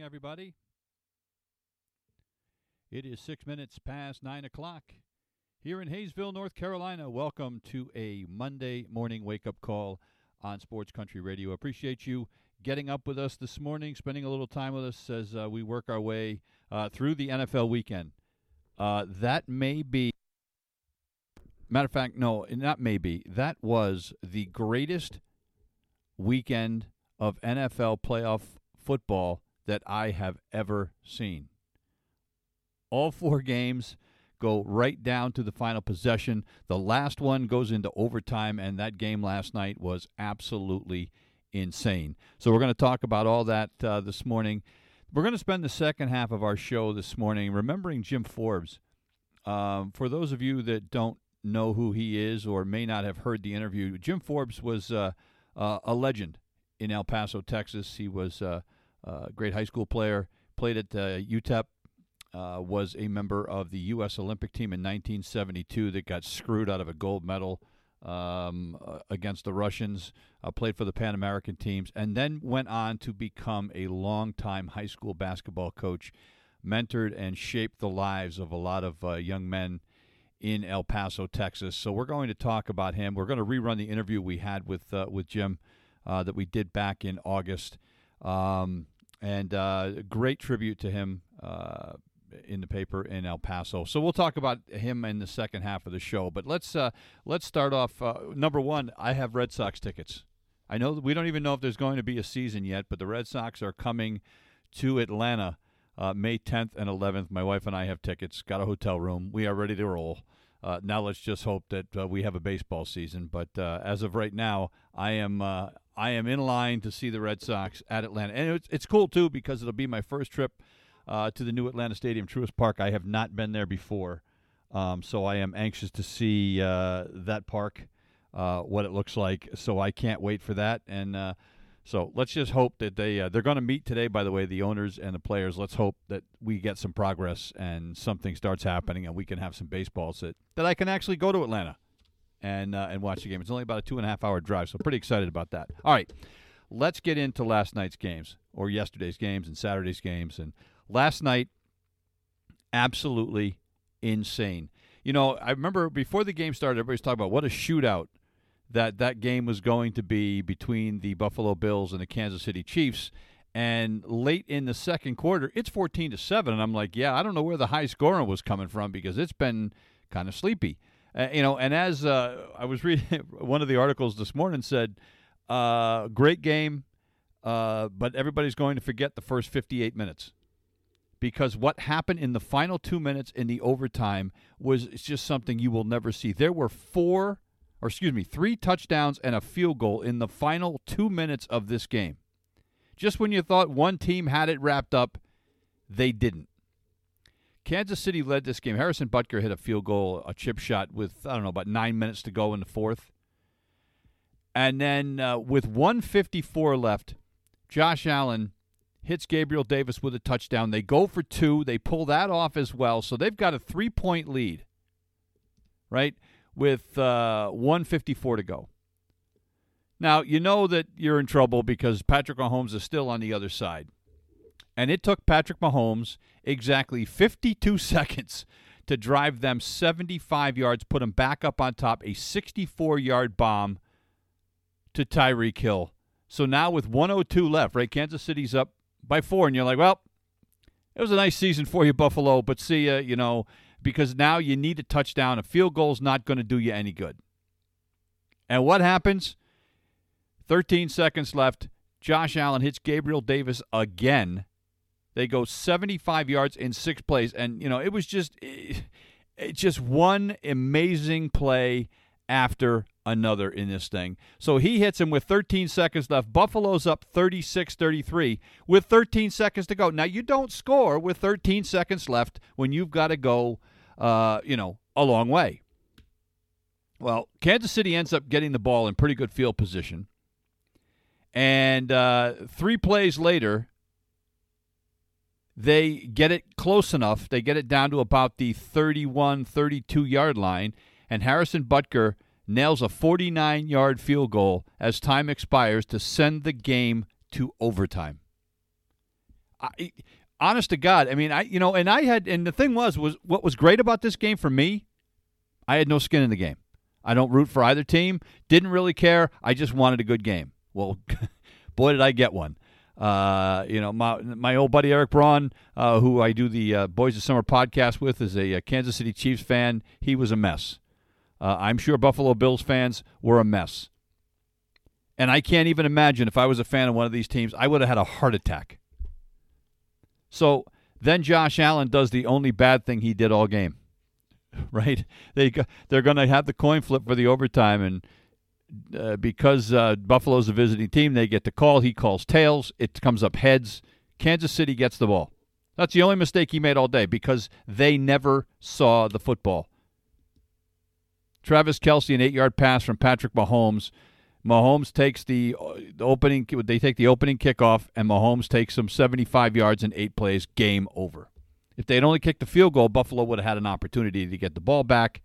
Morning, everybody. It is six minutes past nine o'clock here in Hayesville, North Carolina. Welcome to a Monday morning wake up call on Sports Country Radio. Appreciate you getting up with us this morning, spending a little time with us as uh, we work our way uh, through the NFL weekend. Uh, that may be, matter of fact, no, not maybe. That was the greatest weekend of NFL playoff football that I have ever seen. All four games go right down to the final possession. The last one goes into overtime, and that game last night was absolutely insane. So, we're going to talk about all that uh, this morning. We're going to spend the second half of our show this morning remembering Jim Forbes. Um, for those of you that don't know who he is or may not have heard the interview, Jim Forbes was uh, uh, a legend in El Paso, Texas. He was uh, a great high school player, played at uh, UTEP, uh, was a member of the U.S. Olympic team in 1972 that got screwed out of a gold medal um, uh, against the Russians, uh, played for the Pan American teams, and then went on to become a longtime high school basketball coach, mentored and shaped the lives of a lot of uh, young men in El Paso, Texas. So we're going to talk about him. We're going to rerun the interview we had with uh, with Jim uh, that we did back in August. Um, and uh, great tribute to him uh, in the paper in El Paso. So we'll talk about him in the second half of the show. But let's uh, let's start off. Uh, number one, I have Red Sox tickets. I know we don't even know if there's going to be a season yet, but the Red Sox are coming to Atlanta uh, May 10th and 11th. My wife and I have tickets. Got a hotel room. We are ready to roll. Uh, now let's just hope that uh, we have a baseball season. But uh, as of right now, I am uh, I am in line to see the Red Sox at Atlanta, and it's, it's cool too because it'll be my first trip uh, to the new Atlanta Stadium, Truist Park. I have not been there before, um, so I am anxious to see uh, that park, what it looks like. So I can't wait for that, and so let's just hope that they uh, they're going to meet today. By the way, the owners and the players. Let's hope that we get some progress and something starts happening, and we can have some baseballs that that I can actually go to Atlanta and uh, and watch the game. It's only about a two and a half hour drive, so pretty excited about that. All right, let's get into last night's games or yesterday's games and Saturday's games. And last night, absolutely insane. You know, I remember before the game started, everybody's talking about what a shootout that that game was going to be between the Buffalo Bills and the Kansas City Chiefs. And late in the second quarter, it's 14 to 7. And I'm like, yeah, I don't know where the high scoring was coming from because it's been kind of sleepy. Uh, you know, and as uh, I was reading one of the articles this morning said, uh, great game, uh, but everybody's going to forget the first 58 minutes because what happened in the final two minutes in the overtime was just something you will never see. There were four or excuse me, three touchdowns and a field goal in the final two minutes of this game. Just when you thought one team had it wrapped up, they didn't. Kansas City led this game. Harrison Butker hit a field goal, a chip shot with, I don't know, about nine minutes to go in the fourth. And then uh, with 154 left, Josh Allen hits Gabriel Davis with a touchdown. They go for two. They pull that off as well. So they've got a three point lead, right? with uh, 154 to go. Now, you know that you're in trouble because Patrick Mahomes is still on the other side. And it took Patrick Mahomes exactly 52 seconds to drive them 75 yards, put them back up on top, a 64 yard bomb to Tyreek Hill. So now with 102 left, right? Kansas City's up by four, and you're like, well, it was a nice season for you, Buffalo, but see ya, you know, because now you need a touchdown. A field goal is not going to do you any good. And what happens? 13 seconds left. Josh Allen hits Gabriel Davis again They go 75 yards in six plays, and you know it was just it, it just one amazing play after another in this thing. So he hits him with 13 seconds left. Buffalo's up 36-33 with 13 seconds to go. Now you don't score with 13 seconds left when you've got to go, uh, you know, a long way. Well, Kansas City ends up getting the ball in pretty good field position. And uh, three plays later, they get it close enough. They get it down to about the 31, 32 yard line. And Harrison Butker nails a 49 yard field goal as time expires to send the game to overtime. I, honest to God, I mean, I you know, and I had, and the thing was, was what was great about this game for me, I had no skin in the game. I don't root for either team. Didn't really care. I just wanted a good game. Well, boy, did I get one. Uh, you know, my my old buddy Eric Braun, uh, who I do the uh, Boys of Summer podcast with, is a, a, Kansas City Chiefs fan. He was a mess. Uh, I'm sure Buffalo Bills fans were a mess. And I can't even imagine if I was a fan of one of these teams, I would have had a heart attack. So then Josh Allen does the only bad thing he did all game. Right? They they're going to have the coin flip for the overtime and uh, because uh, Buffalo's a visiting team, they get the call. He calls tails. It comes up heads. Kansas City gets the ball. That's the only mistake he made all day because they never saw the football. Travis Kelce, an eight-yard pass from Patrick Mahomes. Mahomes takes the, the opening. They take the opening kickoff, and Mahomes takes some 75 yards in eight plays. Game over. If they had only kicked the field goal, Buffalo would have had an opportunity to get the ball back.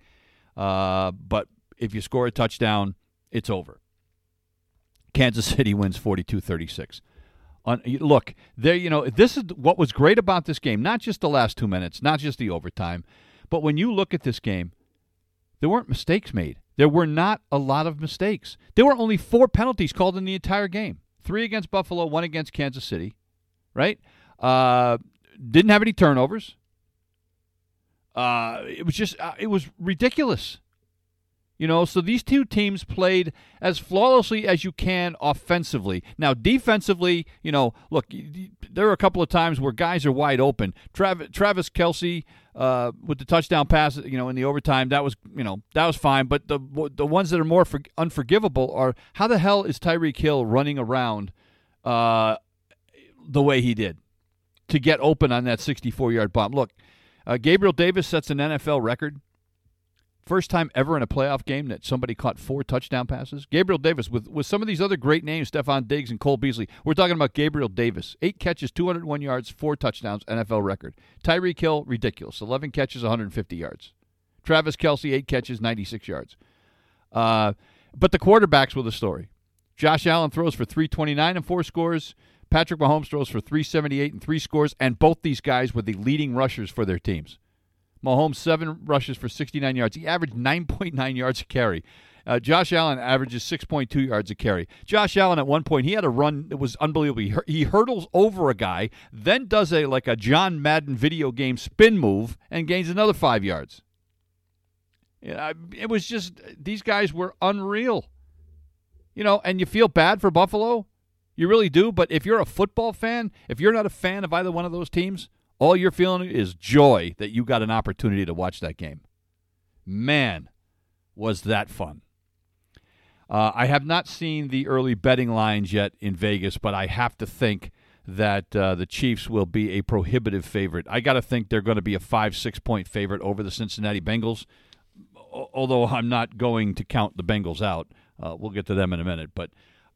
Uh, but if you score a touchdown, it's over. Kansas City wins 42-36. On, look, there you know, this is what was great about this game, not just the last 2 minutes, not just the overtime, but when you look at this game, there weren't mistakes made. There were not a lot of mistakes. There were only 4 penalties called in the entire game. 3 against Buffalo, 1 against Kansas City, right? Uh, didn't have any turnovers. Uh, it was just uh, it was ridiculous. You know, so these two teams played as flawlessly as you can offensively. Now, defensively, you know, look, there are a couple of times where guys are wide open. Travis, Travis Kelce uh, with the touchdown pass, you know, in the overtime, that was, you know, that was fine. But the the ones that are more for, unforgivable are how the hell is Tyreek Hill running around uh, the way he did to get open on that 64 yard bomb? Look, uh, Gabriel Davis sets an NFL record First time ever in a playoff game that somebody caught four touchdown passes. Gabriel Davis, with, with some of these other great names, Stefon Diggs and Cole Beasley. We're talking about Gabriel Davis. Eight catches, 201 yards, four touchdowns, NFL record. Tyreek Hill, ridiculous. 11 catches, 150 yards. Travis Kelce, eight catches, 96 yards. Uh, but the quarterbacks were the story. Josh Allen throws for 329 and four scores. Patrick Mahomes throws for 378 and three scores. And both these guys were the leading rushers for their teams. Mahomes, seven rushes for 69 yards. He averaged 9.9 yards a carry. Uh, Josh Allen averages 6.2 yards a carry. Josh Allen at one point he had a run that was unbelievable. He, he hurdles over a guy, then does a like a John Madden video game spin move and gains another five yards. It was just these guys were unreal. You know, and you feel bad for Buffalo. You really do. But if you're a football fan, if you're not a fan of either one of those teams, all you're feeling is joy that you got an opportunity to watch that game. Man, was that fun. Uh, I have not seen the early betting lines yet in Vegas, but I have to think that uh, the Chiefs will be a prohibitive favorite. I got to think they're going to be a five, six point favorite over the Cincinnati Bengals, although I'm not going to count the Bengals out. Uh, we'll get to them in a minute. But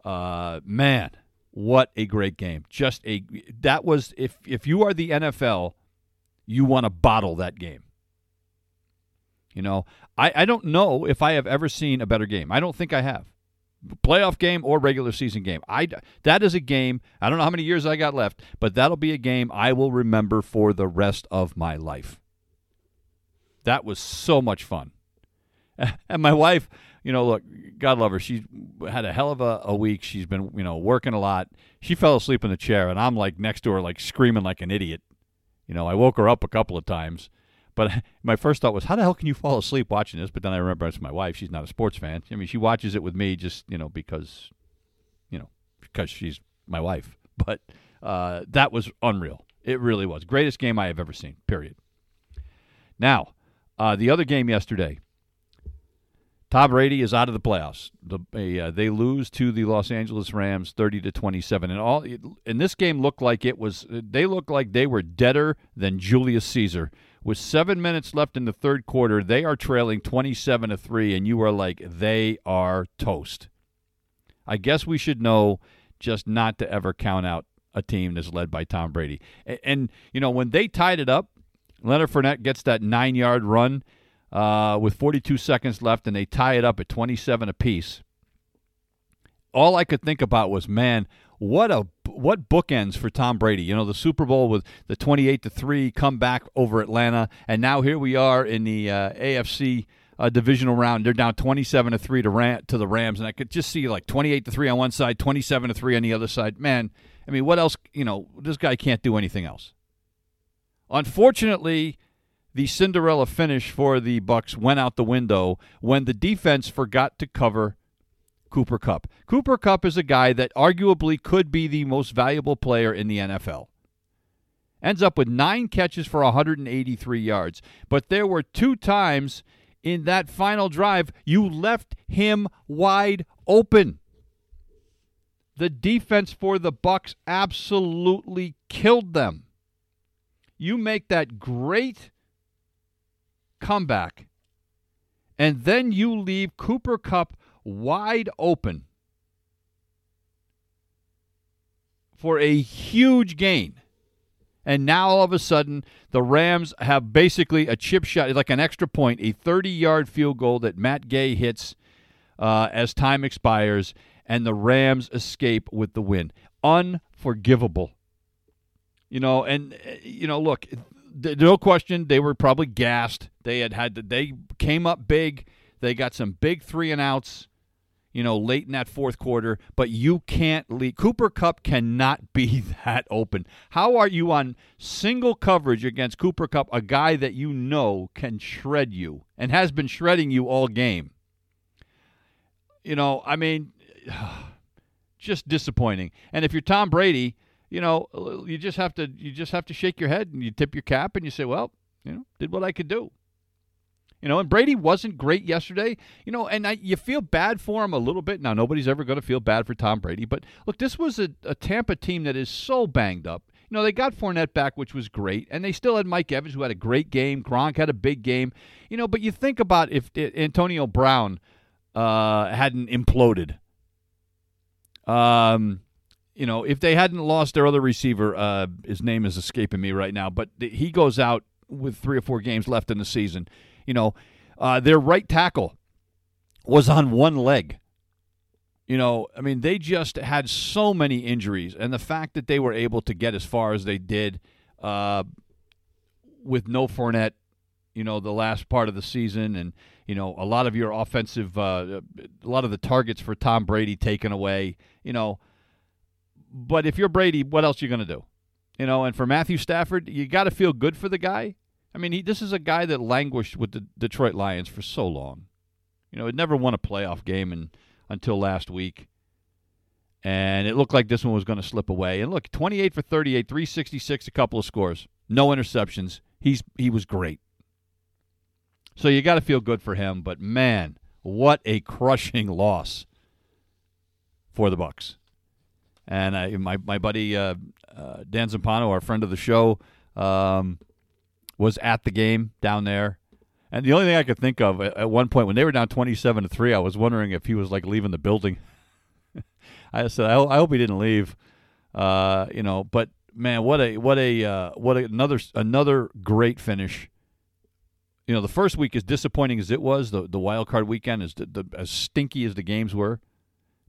uh, man, what a great game. Just a that was if if you are the NFL, you want to bottle that game. You know, I, I don't know if I have ever seen a better game. I don't think I have. Playoff game or regular season game. I that is a game. I don't know how many years I got left, but that'll be a game I will remember for the rest of my life. That was so much fun. And my wife, you know, look, God love her. She had a hell of a, a week. She's been, you know, working a lot. She fell asleep in the chair, and I'm like next to her, like screaming like an idiot. You know, I woke her up a couple of times. But my first thought was, how the hell can you fall asleep watching this? But then I remember it's my wife. She's not a sports fan. I mean, she watches it with me just, you know, because, you know, because she's my wife. But uh, that was unreal. It really was. Greatest game I have ever seen, period. Now, uh, the other game yesterday, Tom Brady is out of the playoffs. The, uh, they lose to the Los Angeles Rams, thirty to twenty-seven, and all. And this game looked like it was. They looked like they were deader than Julius Caesar. With seven minutes left in the third quarter, they are trailing twenty-seven to three, and you are like, they are toast. I guess we should know just not to ever count out a team that's led by Tom Brady. And, and you know when they tied it up, Leonard Fournette gets that nine-yard run uh, with 42 seconds left, and they tie it up at 27 apiece. All I could think about was, man, what a what bookends for Tom Brady. You know, the Super Bowl with the 28 to three comeback over Atlanta, and now here we are in the uh, AFC uh, divisional round. They're down 27 to three to Ram- to the Rams, and I could just see like 28 to three on one side, 27 to three on the other side. Man, I mean, what else? You know, this guy can't do anything else. Unfortunately, the Cinderella finish for the Bucs went out the window when the defense forgot to cover Cooper Kupp. Cooper Kupp is a guy that arguably could be the most valuable player in the NFL. Ends up with 9 catches for 183 yards, but there were two times in that final drive you left him wide open. The defense for the Bucs absolutely killed them. You make that great comeback, and then you leave Cooper Kupp wide open for a huge gain. And now all of a sudden, the Rams have basically a chip shot, like an extra point, a 30 yard field goal that Matt Gay hits uh, as time expires, and the Rams escape with the win. Unforgivable. You know, and, uh, you know, look, no question they were probably gassed. They had had they came up big. They got some big three and outs, you know, late in that fourth quarter. But you can't lead. Cooper Kupp cannot be that open. How are you on single coverage against Cooper Kupp, a guy that you know can shred you and has been shredding you all game? You know, I mean, just disappointing. And if you're Tom Brady you know, you just have to you just have to shake your head and you tip your cap and you say, well, you know, did what I could do. You know, and Brady wasn't great yesterday. You know, and I, you feel bad for him a little bit. Now, nobody's ever going to feel bad for Tom Brady, but look, this was a, a Tampa team that is so banged up. You know, they got Fournette back, which was great, and they still had Mike Evans, who had a great game. Gronk had a big game. You know, but you think about if Antonio Brown uh, hadn't imploded. Um, you know, if they hadn't lost their other receiver, uh, his name is escaping me right now, but he goes out with three or four games left in the season. You know, uh, their right tackle was on one leg. You know, I mean, they just had so many injuries, and the fact that they were able to get as far as they did uh, with no Fournette, you know, the last part of the season, and you know, a lot of your offensive, uh, a lot of the targets for Tom Brady taken away. You know, but if you're Brady, what else are you going to do? You know, and for Matthew Stafford, you got to feel good for the guy. I mean, he, this is a guy that languished with the Detroit Lions for so long. You know, had never won a playoff game in, until last week. And it looked like this one was going to slip away. And look, 28 for 38, 366, a couple of scores, no interceptions. He's he was great. So you got to feel good for him, but man, what a crushing loss for the Bucs. And I, my my buddy uh, uh, Dan Zampano, our friend of the show, um, was at the game down there. And the only thing I could think of at, at one point when they were down twenty-seven to three, I was wondering if he was like leaving the building. I said, I, I, hope he didn't leave. Uh, you know, but man, what a what a uh, what a, another another great finish. You know, the first week, as disappointing as it was, the the wild card weekend, is the, the, as stinky as the games were.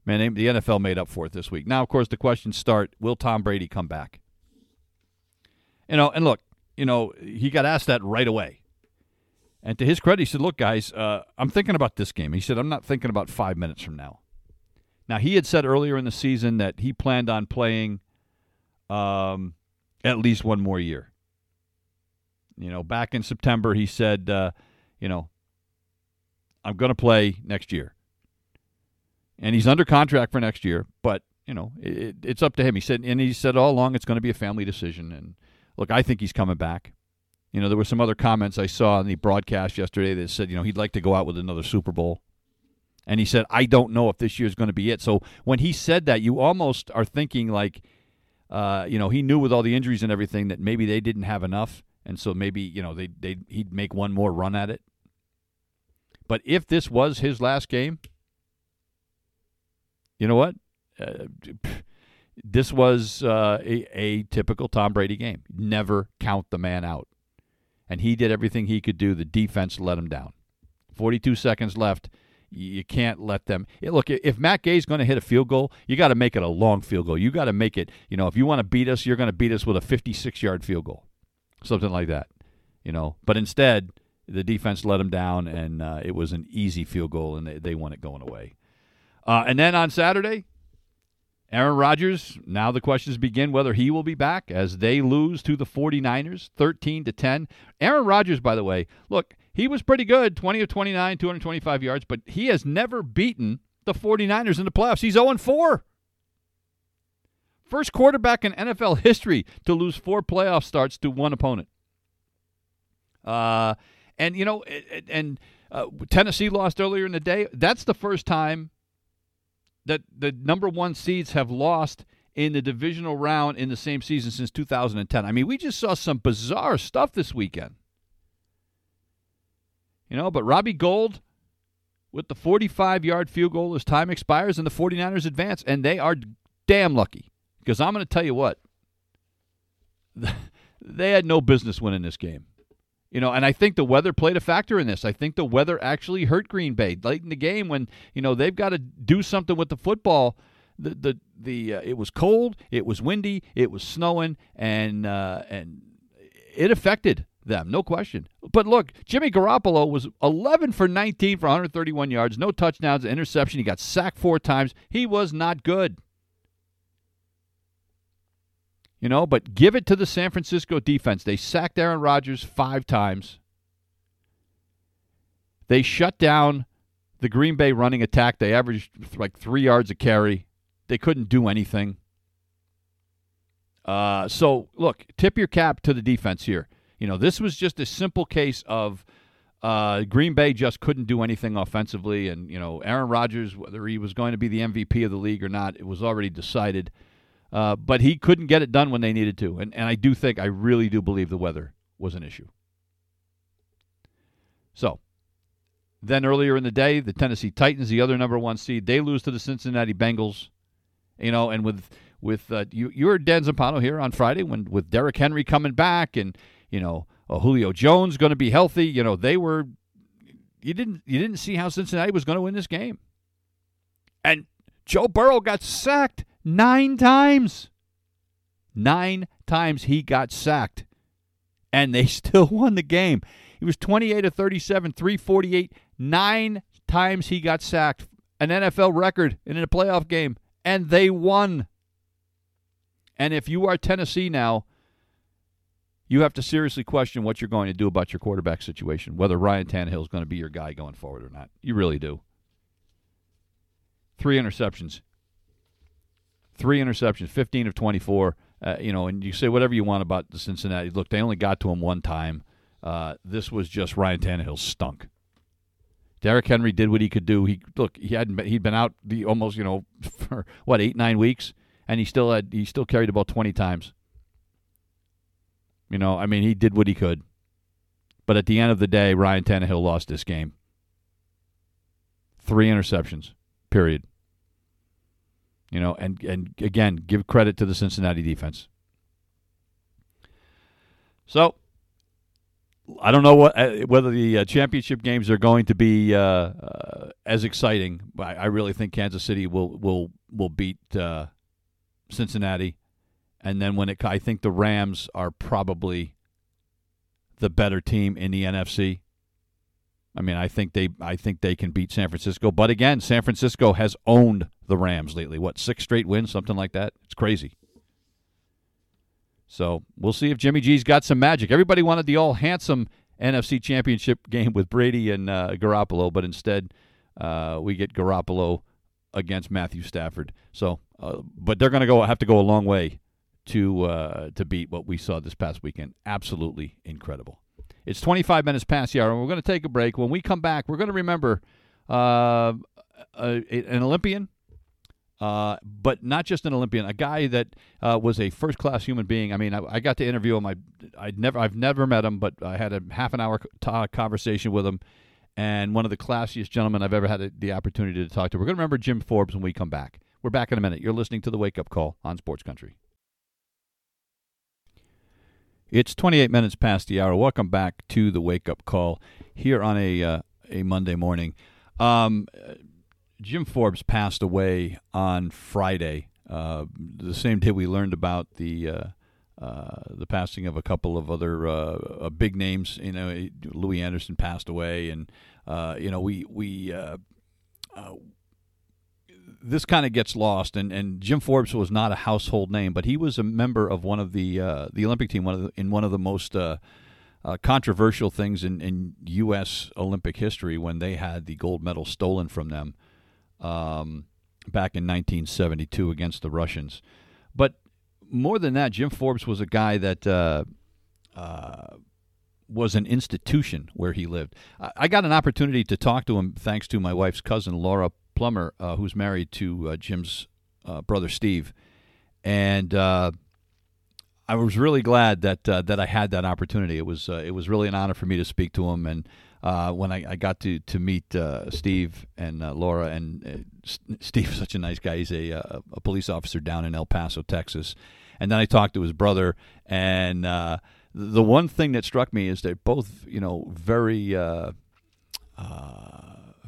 Man, the NFL made up for it this week. Now, of course, the questions start: Will Tom Brady come back? You know, and look, you know, he got asked that right away. And to his credit, he said, "Look, guys, uh, I'm thinking about this game." He said, "I'm not thinking about five minutes from now." Now, he had said earlier in the season that he planned on playing um, at least one more year. You know, back in September, he said, uh, "You know, I'm going to play next year." And he's under contract for next year. But you know, it, it's up to him. He said, and he said all along, it's going to be a family decision. And look, I think he's coming back. You know, there were some other comments I saw on the broadcast yesterday that said, you know, he'd like to go out with another Super Bowl. And he said, I don't know if this year is going to be it. So when he said that, you almost are thinking like, uh, you know, he knew with all the injuries and everything that maybe they didn't have enough. And so maybe, you know, they they he'd make one more run at it. But if this was his last game, you know what? Uh, this was uh, a, a typical Tom Brady game. Never count the man out and he did everything he could do. The defense let him down. 42 seconds left. You can't let them. Look, if Matt Gay's going to hit a field goal, you got to make it a long field goal. You got to make it. You know, if you want to beat us, you're going to beat us with a 56 yard field goal, something like that. You know, but instead, the defense let him down, and uh, it was an easy field goal, and they, they won it going away. Uh, and then on Saturday, Aaron Rodgers, now the questions begin whether he will be back as they lose to the 49ers 13 to 10. Aaron Rodgers by the way, look, he was pretty good, 20 of 29, 225 yards, but he has never beaten the 49ers in the playoffs. He's 0 4. First quarterback in NFL history to lose four playoff starts to one opponent. Uh, and you know, and uh, Tennessee lost earlier in the day. That's the first time that the number one seeds have lost in the divisional round in the same season since 2010. I mean, we just saw some bizarre stuff this weekend. You know, but Robbie Gould with the 45 yard field goal as time expires and the 49ers advance, and they are damn lucky. Because I'm going to tell you what, they had no business winning this game. You know, and I think the weather played a factor in this. I think the weather actually hurt Green Bay late in the game when you know they've got to do something with the football. The the the uh, it was cold, it was windy, it was snowing, and uh, and it affected them, no question. But look, Jimmy Garoppolo was 11 for 19 for 131 yards, no touchdowns, interception. He got sacked four times. He was not good. You know, but give it to the San Francisco defense. They sacked Aaron Rodgers five times. They shut down the Green Bay running attack. They averaged like three yards a carry. They couldn't do anything. Uh, so, look, tip your cap to the defense here. You know, this was just a simple case of uh, Green Bay just couldn't do anything offensively. And, you know, Aaron Rodgers, whether he was going to be the MVP of the league or not, it was already decided. Uh, but he couldn't get it done when they needed to. And, and I do think, I really do believe the weather was an issue. So, then earlier in the day, the Tennessee Titans, the other number one seed, they lose to the Cincinnati Bengals. You know, and with with uh, you, you were Dan Zampano here on Friday when with Derrick Henry coming back and you know uh, Julio Jones going to be healthy. You know they were you didn't you didn't see how Cincinnati was going to win this game, and Joe Burrow got sacked Nine times. Nine times he got sacked. And they still won the game. He was 28 of 37, 348. Nine times he got sacked. An NFL record in a playoff game. And they won. And if you are Tennessee now, you have to seriously question what you're going to do about your quarterback situation, whether Ryan Tannehill is going to be your guy going forward or not. You really do. Three interceptions three interceptions, 15 of 24. Uh, you know, and you say whatever you want about the Cincinnati. Look, they only got to him one time. Uh, this was just Ryan Tannehill stunk. Derrick Henry did what he could do. He look, he hadn't been, he'd been out the almost you know for what eight nine weeks, and he still had he still carried about 20 times. You know, I mean, he did what he could. But at the end of the day, Ryan Tannehill lost this game. Three interceptions. Period. You know, and and again, give credit to the Cincinnati defense. So, I don't know what uh, whether the uh, championship games are going to be uh, uh as exciting. I, I, really think Kansas City will will will beat uh, Cincinnati, and then when it, I think the Rams are probably the better team in the NFC. I mean, I think they I think they can beat San Francisco, but again, San Francisco has owned the Rams lately. What six straight wins, something like that? It's crazy. So we'll see if Jimmy G's got some magic. Everybody wanted the all handsome NFC Championship game with Brady and uh, Garoppolo, but instead uh, we get Garoppolo against Matthew Stafford. So, uh, but they're going to go have to go a long way to uh, to beat what we saw this past weekend. Absolutely incredible. It's 25 minutes past the hour, and we're going to take a break. When we come back, we're going to remember uh, a, an Olympian, uh, but not just an Olympian, a guy that uh, was a first class human being. I mean, I, I, got to interview him. I I'd never I've never met him, but I had a half an hour conversation with him, and one of the classiest gentlemen I've ever had the opportunity to talk to. We're going to remember Jim Forbes when we come back. We're back in a minute. You're listening to the Wake Up Call on Sports Country. It's 28 minutes past the hour. Welcome back to the Wake Up Call here on a uh, a Monday morning. Um, Jim Forbes passed away on Friday, uh, the same day we learned about the uh, uh the passing of a couple of other uh, uh, big names. You know, Louie Anderson passed away, and you know we we this kind of gets lost, and, and Jim Forbes was not a household name, but he was a member of one of the uh, the Olympic team, one of the, in one of the most uh, uh, controversial things in, in U.S. Olympic history when they had the gold medal stolen from them um, back in 1972 against the Russians. But more than that, Jim Forbes was a guy that uh, uh, was an institution where he lived. I, I got an opportunity to talk to him thanks to my wife's cousin Laura Plummer, uh, who's married to uh, Jim's uh, brother Steve, and uh, I was really glad that that I had that opportunity. It was it was really an honor for me to speak to him, and when I, I, got to to meet Steve and Laura, and Steve's such a nice guy. He's a, a police officer down in El Paso, Texas, and then I talked to his brother, and the one thing that struck me is they're both, you know, very uh,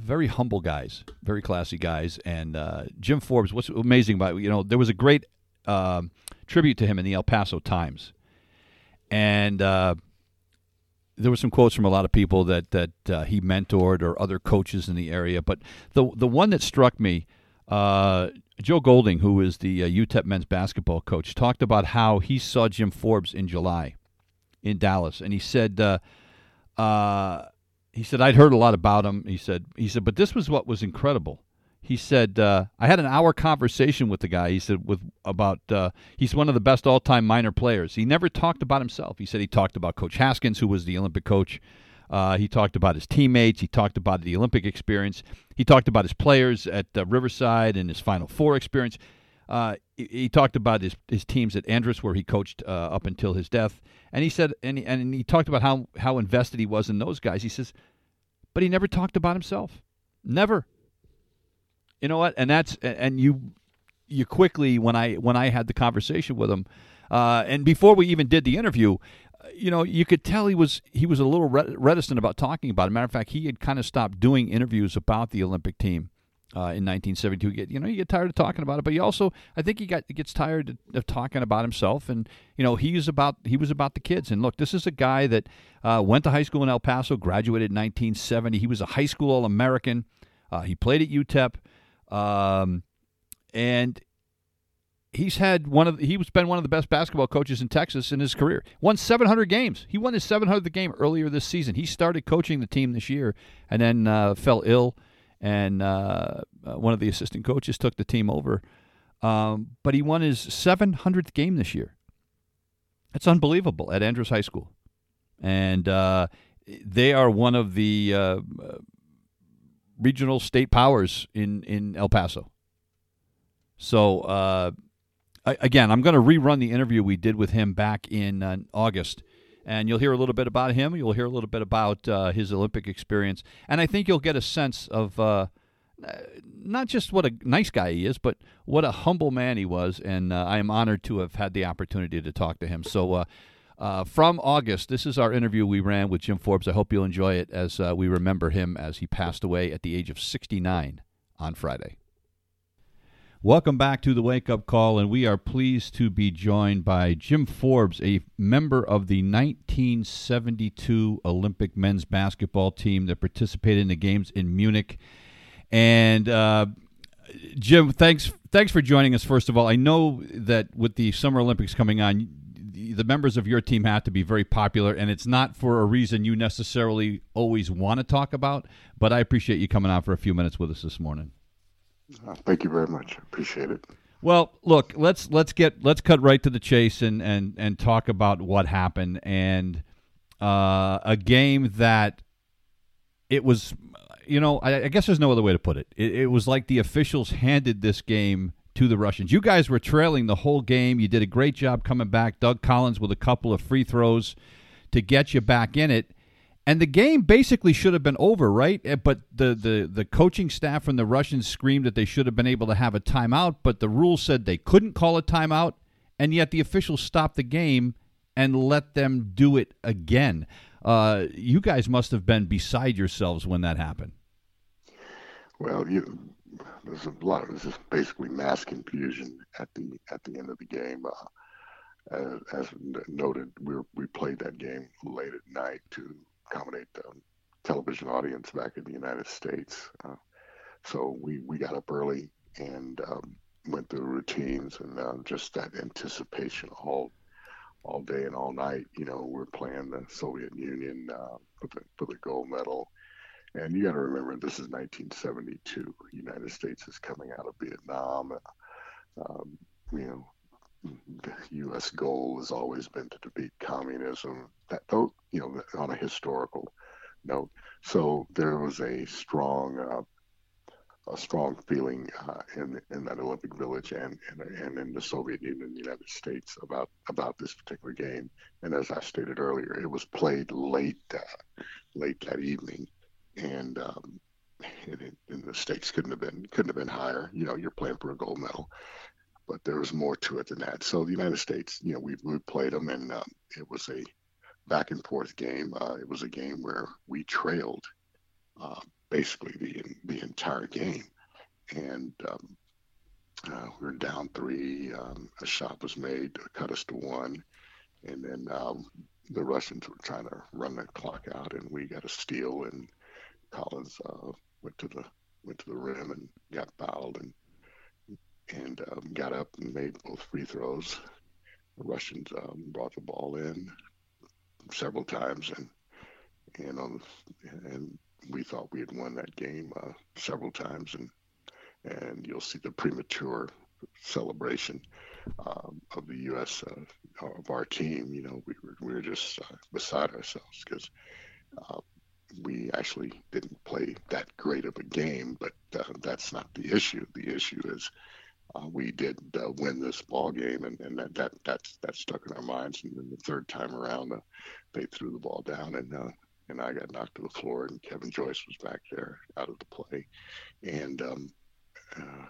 very humble guys, very classy guys. And uh, Jim Forbes, what's amazing about you know there was a great uh, tribute to him in the El Paso Times, and uh, there were some quotes from a lot of people that that uh, he mentored or other coaches in the area. But the the one that struck me. Uh, Joe Golding, who is the uh, UTEP men's basketball coach, talked about how he saw Jim Forbes in July in Dallas, and he said, uh, uh, he said I'd heard a lot about him. He said he said, but this was what was incredible. He said uh, I had an hour conversation with the guy. He said with about uh, he's one of the best all time Miner players. He never talked about himself. He said he talked about Coach Haskins, who was the Olympic coach. Uh, he talked about his teammates. He talked about the Olympic experience. He talked about his players at uh, Riverside and his Final Four experience. Uh, he, he, talked about his, his teams at Andress, where he coached uh, up until his death, and he said, and he, and he talked about how how invested he was in those guys. He says, but he never talked about himself, never. You know what? And that's and you you quickly when I when I had the conversation with him, uh, and before we even did the interview, you know, you could tell he was he was a little reticent about talking about it. Matter of fact, he had kind of stopped doing interviews about the Olympic team uh, in 1972. You get, you know, you get tired of talking about it, but you also, I think he got gets tired of talking about himself. And you know, he's about he was about the kids. And look, this is a guy that uh, went to high school in El Paso, graduated in 1970. He was a high school All American. Uh, he played at UTEP, um, and he's had one of he's been one of the best basketball coaches in Texas in his career. Won 700 games. He won his 700th game earlier this season. He started coaching the team this year and then uh, fell ill and uh, uh, one of the assistant coaches took the team over. Um, but he won his 700th game this year. That's unbelievable at Andress High School, and uh, they are one of the uh, regional state powers in in El Paso. So uh, again, I'm going to rerun the interview we did with him back in uh, August and you'll hear a little bit about him. You'll hear a little bit about uh, his Olympic experience, and I think you'll get a sense of uh, not just what a nice guy he is, but what a humble man he was. And uh, I am honored to have had the opportunity to talk to him. So. Uh, uh, from August, this is our interview we ran with Jim Forbes. I hope you'll enjoy it as uh, we remember him as he passed away at the age of 69 on Friday. Welcome back to the Wake Up Call, and we are pleased to be joined by Jim Forbes, a member of the 1972 Olympic men's basketball team that participated in the games in Munich. And uh, Jim, thanks thanks for joining us. First of all, I know that with the Summer Olympics coming on, the members of your team have to be very popular, and it's not for a reason you necessarily always want to talk about. But I appreciate you coming on for a few minutes with us this morning. Uh, thank you very much. Appreciate it. Well, look, let's let's get let's cut right to the chase and and and talk about what happened and uh, a game that it was, you know, I, I, guess there's no other way to put it. it. It was like the officials handed this game to the Russians. You guys were trailing the whole game. You did a great job coming back. Doug Collins with a couple of free throws to get you back in it and the game basically should have been over, right? Eh, but the, the, the coaching staff from the Russians screamed that they should have been able to have a timeout, but the rules said they couldn't call a timeout, and yet the officials stopped the game and let them do it again. Uh, you guys must have been beside yourselves when that happened. Well, you, there's a lot. This is basically mass confusion at the at the end of the game. Uh, as, as noted, we we played that game late at night to accommodate the television audience back in the United States. Uh, so we, we got up early and um, went through routines and uh, just that anticipation all all day and all night. You know, we're playing the Soviet Union uh, for the for the gold medal. And you got to remember, this is 1972. The United States is coming out of Vietnam. Um, you know, the U.S. goal has always been to defeat communism. That, you know, on a historical note. So there was a strong, uh, a strong feeling uh, in in that Olympic Village and, and and in the Soviet Union and the United States about about this particular game. And as I stated earlier, it was played late uh, late that evening, and. Um, and, and the stakes couldn't have been couldn't have been higher. You know, you're playing for a gold medal, but there was more to it than that. So the United States, you know, we, we played them, and um, it was a back and forth game. Uh, it was a game where we trailed uh, basically the the entire game, and um, uh, we were down three. Um, a shot was made to cut us to one, and then um, the Russians were trying to run the clock out, and we got a steal, and Collins uh, went to the went to the rim and got fouled, and and um, got up and made both free throws. The Russians um, brought the ball in several times, and and on and we thought we had won that game uh, several times, and and you'll see the premature celebration um, of the U.S. Uh, of our team. You know, we were we were just uh, beside ourselves because uh, we actually didn't play that great of a game, but uh, that's not the issue. The issue is uh, we did uh, win this ball game, and, and that, that that's that stuck in our minds. And then the third time around, uh, they threw the ball down, and uh, and I got knocked to the floor, and Kevin Joyce was back there out of the play, and um, uh,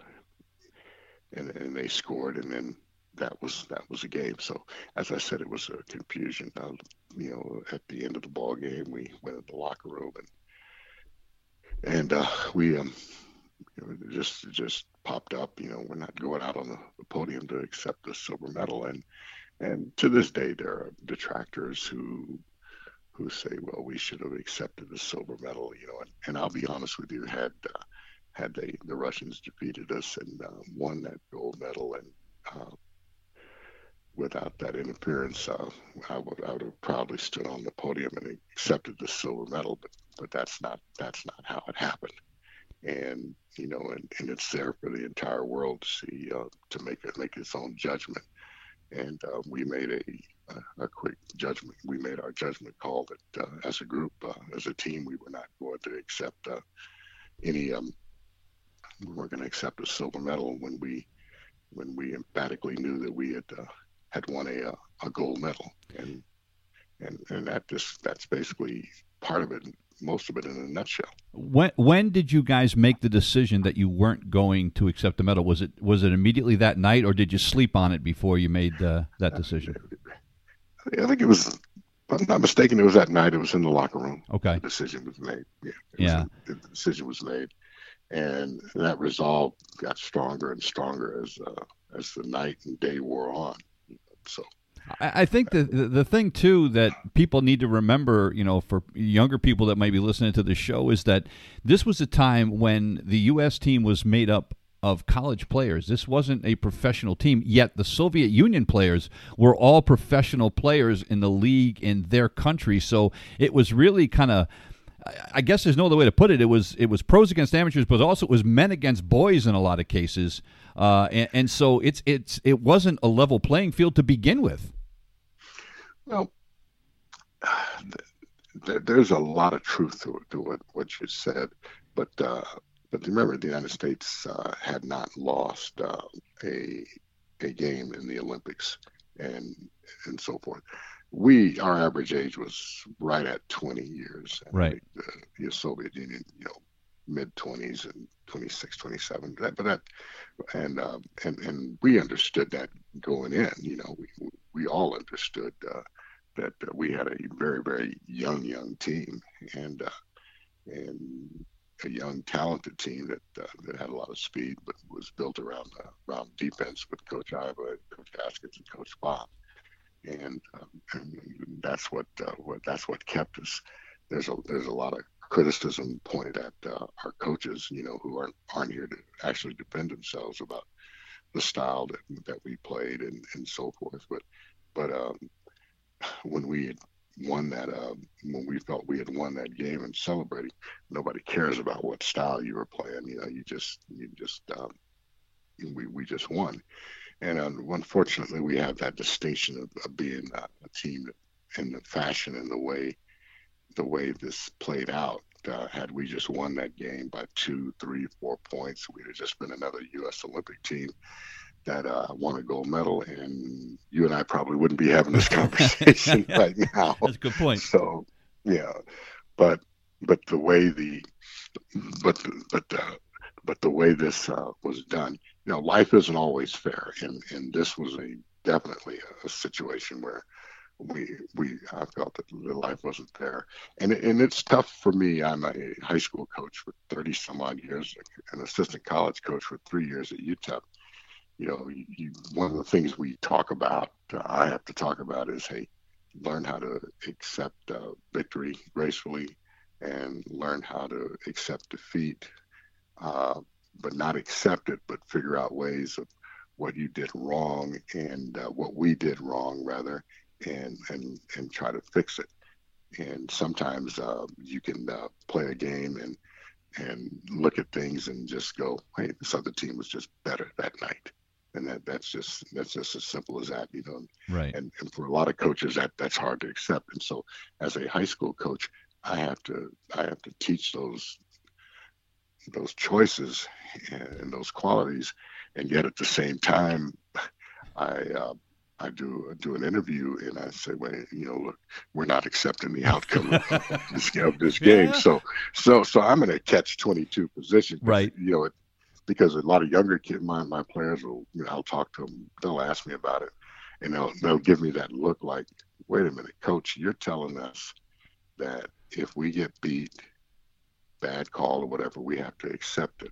and and they scored, and then that was that was a game. So as I said, it was a confusion. Uh, you know, at the end of the ball game, we went in the locker room and and uh, we um, you know, just just popped up. You know, we're not going out on the, podium to accept the silver medal, and and to this day there are detractors who who say, well, we should have accepted the silver medal. You know, and, and I'll be honest with you, had uh, had they the Russians defeated us and uh, won that gold medal and uh, without that interference, uh, I would I would have proudly stood on the podium and accepted the silver medal. But but that's not that's not how it happened and you know, and, and it's there for the entire world to see uh, to make it make its own judgment. And uh, we made a, a, a quick judgment. We made our judgment call that uh, as a group, uh, as a team, we were not going to accept uh, any. Um, we weren't going to accept a silver medal when we when we emphatically knew that we had uh, had won a a gold medal. And and and that just that's basically part of it most of it in a nutshell. When when did you guys make the decision that you weren't going to accept the medal? Was it was it immediately that night, or did you sleep on it before you made uh, that decision? I think it was. If I'm not mistaken, it was that night. It was in the locker room. Okay. The decision was made. Yeah. Yeah. Was, the decision was made, and that resolve got stronger and stronger as uh, as the night and day wore on. So I think the, the thing too that people need to remember, you know, for younger people that might be listening to the show, is that this was a time when the U.S. team was made up of college players. This wasn't a professional team, yet the Soviet Union players were all professional players in the league in their country. So it was really kind of I guess there's no other way to put it. It was it was pros against amateurs, but also it was men against boys in a lot of cases, uh, and, and, so it's it's it wasn't a level playing field to begin with. Well, there's a lot of truth to, to what, what you said, but uh, but remember the United States uh, had not lost uh, a a game in the Olympics and and so forth we our average age was right at 20 years. Right. The, the Soviet Union, you know, mid 20s and 26, 27. That, but that, and uh, and and we understood that going in. You know, we we all understood uh, that uh, we had a very very young young team and uh, and a young talented team that that had a lot of speed, but was built around around defense with Coach Iba, Coach Haskins, and Coach Bach and, um, and that's what, uh, what that's what kept us. There's a there's a lot of criticism pointed at uh, our coaches, you know, who aren't aren't here to actually defend themselves about the style that that we played and, and so forth. But but um, when we had won that, uh, when we felt we had won that game and celebrating, nobody cares about what style you were playing. You know, you just you just um, we we just won. And uh, unfortunately, we have that distinction of, of being a, a team in the fashion and the way the way this played out. Uh, had we just won that game by two, three, four points, we'd have just been another U.S. Olympic team that uh, won a gold medal, and you and I probably wouldn't be having this conversation right now. That's a good point. So, yeah, but but the way the but but uh, but the way this uh, was done, you know, life isn't always fair, and and this was a definitely a, a situation where we we I felt that the life wasn't there, and and it's tough for me. I'm a high school coach for 30 some odd years, an assistant college coach for three years at UTEP. You know, you, one of the things we talk about, uh, I have to talk about, is hey, learn how to accept uh, victory gracefully, and learn how to accept defeat uh, but not accept it, but figure out ways of what you did wrong and uh, what we did wrong, rather, and and and try to fix it. And sometimes uh, you can uh, play a game and and look at things and just go, "Hey, this other team was just better that night." and that that's just that's just as simple as that you know right and, and for a lot of coaches that that's hard to accept and so as a high school coach i have to i have to teach those those choices and those qualities, and yet at the same time, I uh, I do do an interview and I say, well, you know, look, we're not accepting the outcome of this, of this game. Yeah. So so so I'm in a catch twenty two position, right? You know, it, because a lot of younger kids, my my players will, you know, I'll talk to them, they'll ask me about it, and they'll they'll give me that look like, wait a minute, coach, you're telling us that if we get beat bad call or whatever, we have to accept it.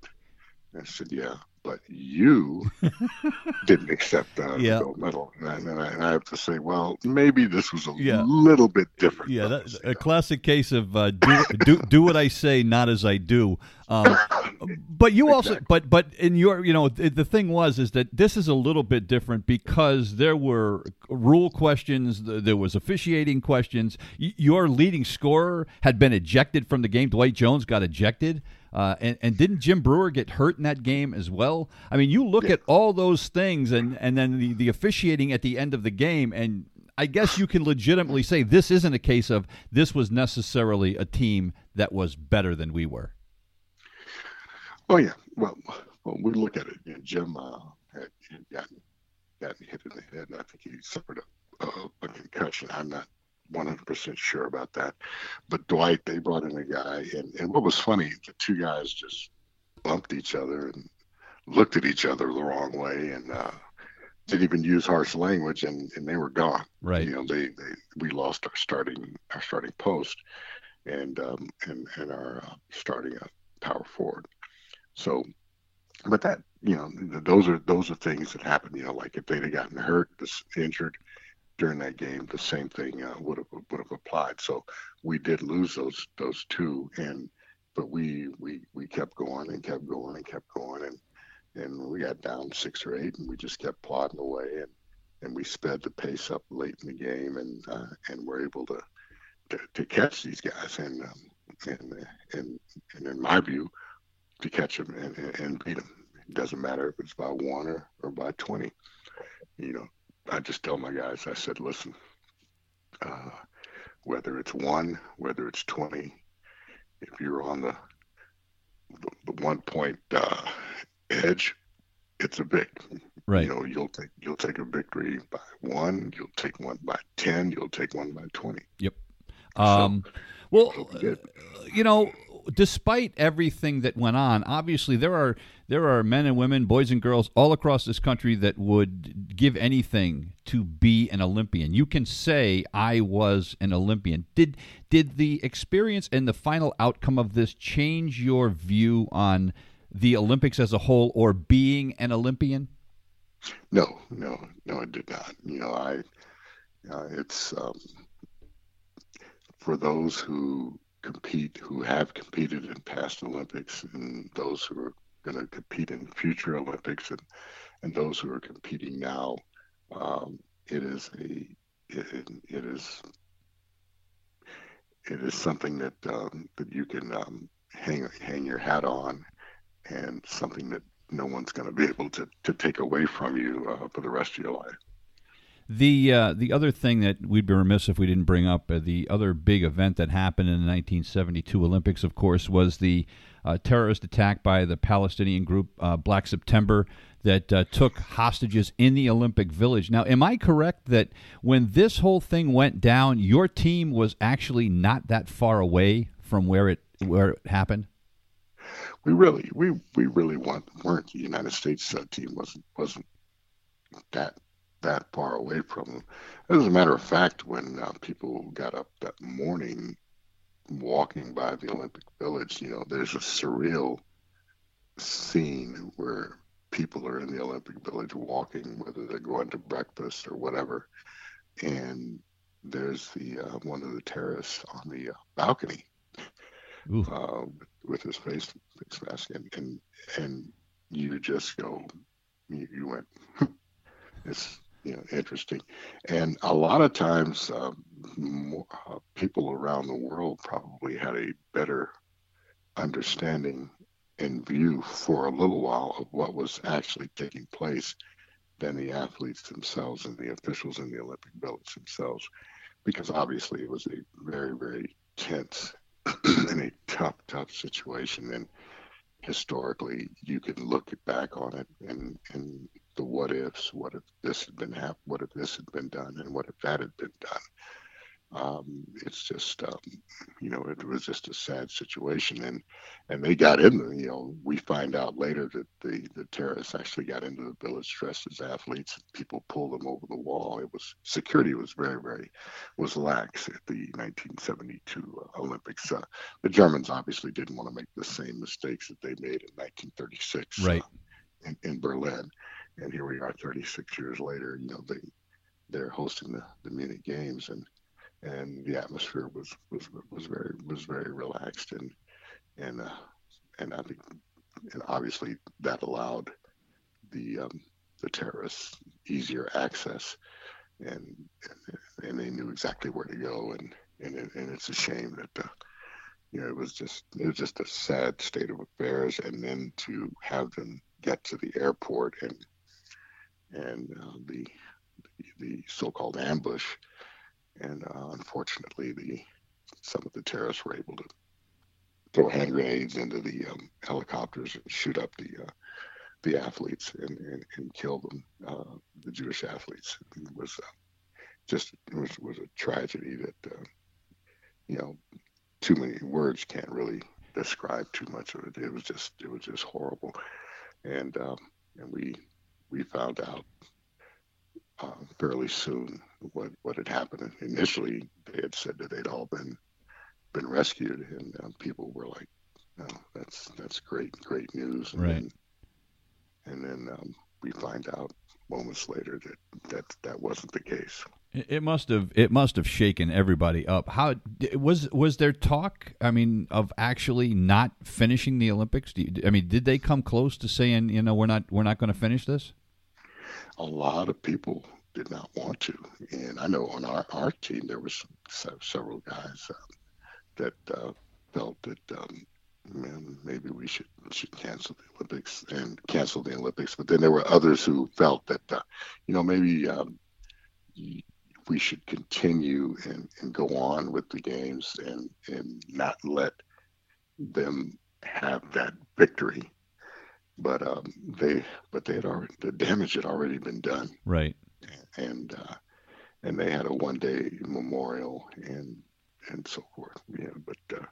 I said, yeah, but you didn't accept the yeah. gold medal. And I, and, I, and I, have to say, well, maybe this was a yeah. little bit different. Yeah, that, a classic case of uh, do, do, do what I say, not as I do. Um, but you also, but but in your, you know, the, the, thing was is that this is a little bit different because there were rule questions, there was officiating questions. your leading scorer had been ejected from the game. Dwight Jones got ejected. Uh, and, and didn't Jim Brewer get hurt in that game as well? I mean, you look yeah. at all those things and, and then the, the officiating at the end of the game, and I guess you can legitimately say this isn't a case of this was necessarily a team that was better than we were. Oh, yeah. Well, well we look at it. You know, Jim uh, had, had gotten, gotten hit in the head, I think he suffered a, a, a concussion. I'm not 100% sure about that. But Dwight, they brought in a guy, and, and what was funny, the two guys just bumped each other and looked at each other the wrong way and uh, didn't even use harsh language, and, and they were gone. Right. You know, they, they we lost our starting our starting post, and um, and and our uh, starting uh, power forward. So, but that you know, those are those are things that happen. You know, like if they'd have gotten hurt, injured during that game, the same thing uh, would have would have applied. So we did lose those those two, and but we we we kept going and kept going and kept going, and and we got down six or eight, and we just kept plodding away, and and we sped the pace up late in the game, and uh, and we're able to, to, to catch these guys, and um, and and and in my view, to catch them and, and beat them. It doesn't matter if it's by one or, or by twenty. You know, I just tell my guys. I said, listen, uh, whether it's one, whether it's twenty, if you're on the the, the one point uh, edge, it's a big. Right. You know, you'll take you'll take a victory by one, you'll take one by ten, you'll take one by twenty. Yep. Um, so, well, uh, you know, despite everything that went on, obviously there are there are men and women, boys and girls all across this country that would give anything to be an Olympian. You can say I was an Olympian. Did did the experience and the final outcome of this change your view on the Olympics as a whole or being an Olympian? No, no, no, it did not. You know, I uh, it's um, for those who compete, who have competed in past Olympics, and those who are going to compete in future Olympics, and and those who are competing now. Um, it is a it, it is it is something that um, that you can um, hang hang your hat on, and something that no one's going to be able to to take away from you uh, for the rest of your life. The uh, the other thing that we'd be remiss if we didn't bring up, uh, the other big event that happened in the 1972 Olympics, of course, was the uh, terrorist attack by the Palestinian group uh, Black September that uh, took hostages in the Olympic Village. Now, am I correct that when this whole thing went down, your team was actually not that far away from where it where it happened? We really we we really weren't. The United States uh, team wasn't wasn't that that far away from them. As a matter of fact, when uh, people got up that morning walking by the Olympic Village, you know, there's a surreal scene where people are in the Olympic Village walking, whether they're going to breakfast or whatever, and there's the uh, one of the terrorists on the uh, balcony uh, with his face, face mask, and, and and you just go, you, you went, it's you know interesting. And a lot of times uh, more, uh, people around the world probably had a better understanding and view for a little while of what was actually taking place than the athletes themselves and the officials in the olympic village themselves because obviously it was a very very tense and a tough tough situation. And historically you can look back on it and and the what ifs. What if this had been hap- What if this had been done? And what if that had been done? Um, it's just, um, you know, it was just a sad situation, and and they got in. You know, we find out later that the the terrorists actually got into the village dressed as athletes. People pulled them over the wall. It was security was very very was lax at the 1972 Olympics. Uh, the Germans obviously didn't want to make the same mistakes that they made in 1936 right. Uh, in, in Berlin and here we are 36 years later you know they they're hosting the, the Munich games and and the atmosphere was was was very was very relaxed and and uh, and I think and obviously that allowed the um, the terrorists easier access and, and, they knew exactly where to go and and, it, and it's a shame that you know it was just it was just a sad state of affairs and then to have them get to the airport and and uh, the, the, the so-called ambush. And uh, unfortunately, the some of the terrorists were able to throw hand grenades into the um, helicopters and shoot up the uh, the athletes and, and, and kill them, uh, the Jewish athletes. It was uh, just it was was a tragedy that uh, you know too many words can't really describe too much of it. It was just it was just horrible, and um, and we we found out uh, fairly soon what what had happened. Initially, they had said that they'd all been been rescued, and uh, people were like, "No, that's that's great, great news." And right. Then, and then um, we find out moments later that that that wasn't the case. It must have it must have shaken everybody up. How was was there talk? I mean, of actually not finishing the Olympics? You, I mean, did they come close to saying, you know, we're not we're not going to finish this? A lot of people did not want to. And I know on our, our team, there was several guys uh, that uh, felt that um, man, maybe we should should cancel the Olympics and cancel the Olympics. But then there were others who felt that uh, you know maybe um, we should continue and, and go on with the games and and not let them have that victory. But um, they but they had already the damage had already been done. Right. And uh, and they had a one day memorial and and so forth. Yeah, but uh,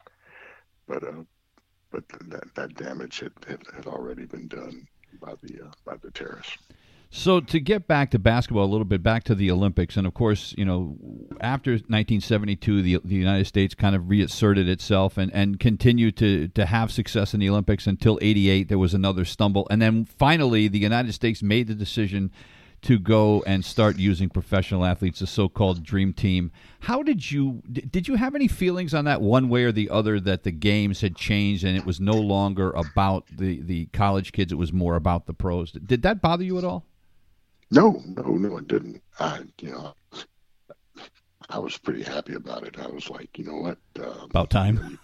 but uh, but that that damage had, had, had already been done by the uh, by the terrorists. So to get back to basketball a little bit, back to the Olympics, and of course, you know, after 1972, the the United States kind of reasserted itself and, and continued to to have success in the Olympics until '88. There was another stumble, and then finally, the United States made the decision to go and start using professional athletes, the so-called dream team. How did you did you have any feelings on that one way or the other that the games had changed and it was no longer about the the college kids, it was more about the pros? Did that bother you at all? No, no, no, it didn't. I, you know, I was pretty happy about it. I was like, you know what? Um, about time.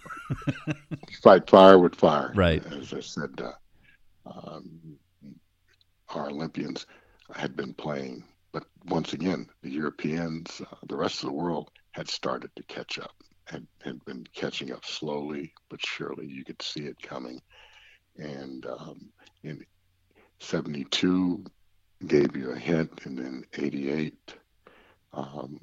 fight fire with fire. Right. As I said, uh, um, our Olympians had been playing, but once again, the Europeans, uh, the rest of the world had started to catch up, had, had been catching up slowly but surely. You could see it coming. And um, in 72, gave you a hint, and then 88, um,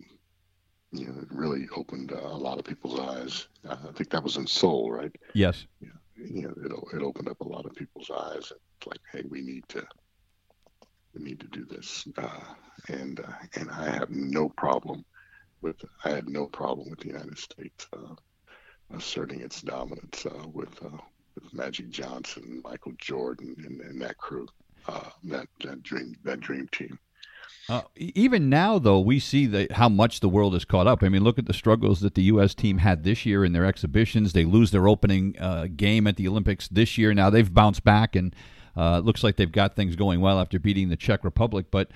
you know, it really opened uh, a lot of people's eyes. Uh, I think that was in Seoul, right? Yes. Yeah, you know, it, it opened up a lot of people's eyes. It's like, hey, we need to we need to do this, uh, and uh, and I have no problem with I had no problem with the United States uh, asserting its dominance uh, with with Magic Johnson, Michael Jordan, and, and that crew uh, that that dream that dream team. Uh, even now, though, we see how much the world has caught up. I mean, look at the struggles that the U.S. team had this year in their exhibitions. They lose their opening uh, game at the Olympics this year. Now they've bounced back, and uh, it looks like they've got things going well after beating the Czech Republic. But